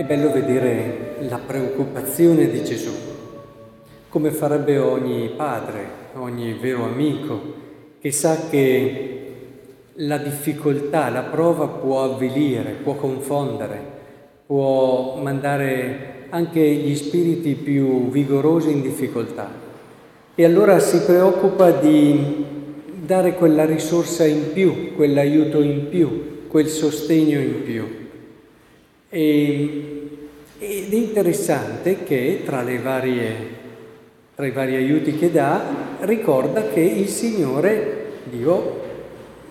È bello vedere la preoccupazione di Gesù, come farebbe ogni padre, ogni vero amico, che sa che la difficoltà, la prova può avvilire, può confondere, può mandare anche gli spiriti più vigorosi in difficoltà. E allora si preoccupa di dare quella risorsa in più, quell'aiuto in più, quel sostegno in più. E, ed è interessante che tra, varie, tra, i vari aiuti che dà ricorda che il Signore, Dio,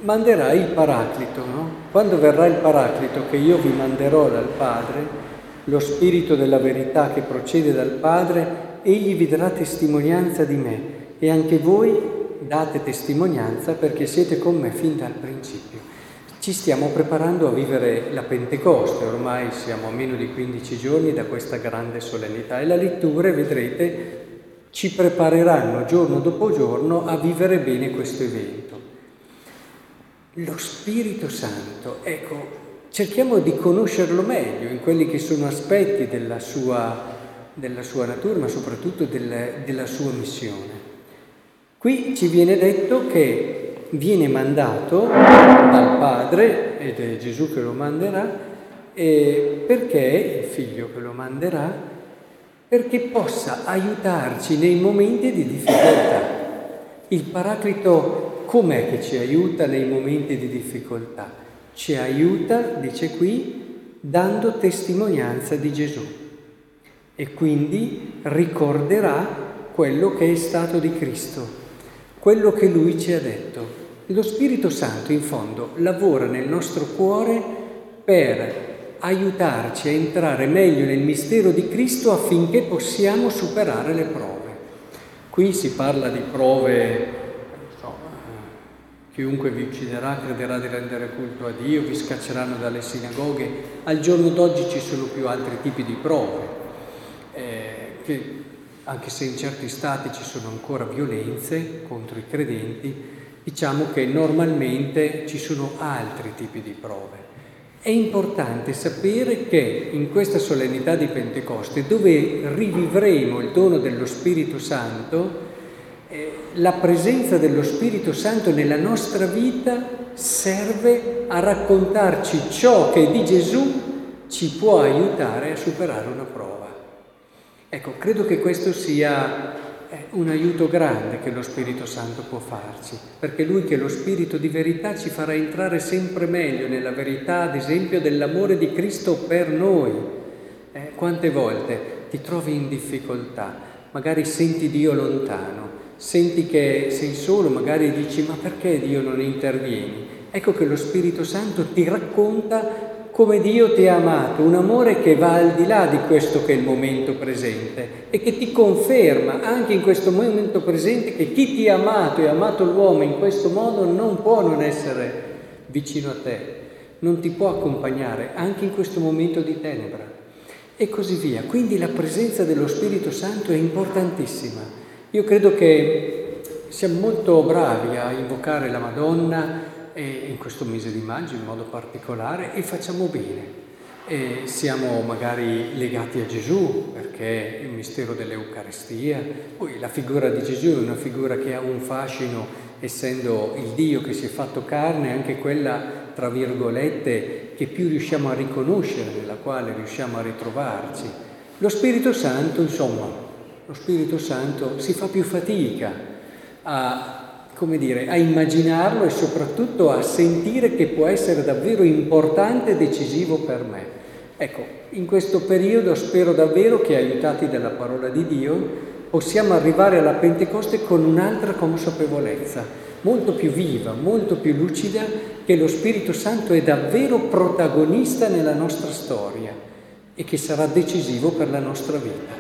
manderà il Paraclito. No? Quando verrà il Paraclito che io vi manderò dal Padre, lo Spirito della verità che procede dal Padre, egli vi darà testimonianza di me e anche voi date testimonianza perché siete con me fin dal principio. Ci stiamo preparando a vivere la Pentecoste, ormai siamo a meno di 15 giorni da questa grande solennità e le letture, vedrete, ci prepareranno giorno dopo giorno a vivere bene questo evento. Lo Spirito Santo, ecco, cerchiamo di conoscerlo meglio in quelli che sono aspetti della sua, della sua natura, ma soprattutto del, della sua missione. Qui ci viene detto che viene mandato dal Padre, ed è Gesù che lo manderà, perché, il figlio che lo manderà, perché possa aiutarci nei momenti di difficoltà. Il Paraclito com'è che ci aiuta nei momenti di difficoltà? Ci aiuta, dice qui, dando testimonianza di Gesù e quindi ricorderà quello che è stato di Cristo, quello che Lui ci ha detto. Lo Spirito Santo in fondo lavora nel nostro cuore per aiutarci a entrare meglio nel mistero di Cristo affinché possiamo superare le prove. Qui si parla di prove, so, chiunque vi ucciderà crederà di rendere culto a Dio, vi scacceranno dalle sinagoghe. Al giorno d'oggi ci sono più altri tipi di prove, eh, che, anche se in certi stati ci sono ancora violenze contro i credenti, diciamo che normalmente ci sono altri tipi di prove. È importante sapere che in questa solennità di Pentecoste, dove rivivremo il dono dello Spirito Santo, eh, la presenza dello Spirito Santo nella nostra vita serve a raccontarci ciò che di Gesù ci può aiutare a superare una prova. Ecco, credo che questo sia è un aiuto grande che lo Spirito Santo può farci, perché Lui che è lo Spirito di verità ci farà entrare sempre meglio nella verità, ad esempio, dell'amore di Cristo per noi. Eh, quante volte ti trovi in difficoltà, magari senti Dio lontano, senti che sei solo, magari dici ma perché Dio non intervieni? Ecco che lo Spirito Santo ti racconta come Dio ti ha amato, un amore che va al di là di questo che è il momento presente e che ti conferma anche in questo momento presente che chi ti ha amato e ha amato l'uomo in questo modo non può non essere vicino a te, non ti può accompagnare anche in questo momento di tenebra e così via. Quindi la presenza dello Spirito Santo è importantissima. Io credo che siamo molto bravi a invocare la Madonna, in questo mese di maggio in modo particolare e facciamo bene. E siamo magari legati a Gesù perché il mistero dell'Eucaristia, poi la figura di Gesù è una figura che ha un fascino essendo il Dio che si è fatto carne, anche quella tra virgolette che più riusciamo a riconoscere, nella quale riusciamo a ritrovarci. Lo Spirito Santo, insomma, lo Spirito Santo si fa più fatica a come dire, a immaginarlo e soprattutto a sentire che può essere davvero importante e decisivo per me. Ecco, in questo periodo spero davvero che, aiutati dalla parola di Dio, possiamo arrivare alla Pentecoste con un'altra consapevolezza, molto più viva, molto più lucida, che lo Spirito Santo è davvero protagonista nella nostra storia e che sarà decisivo per la nostra vita.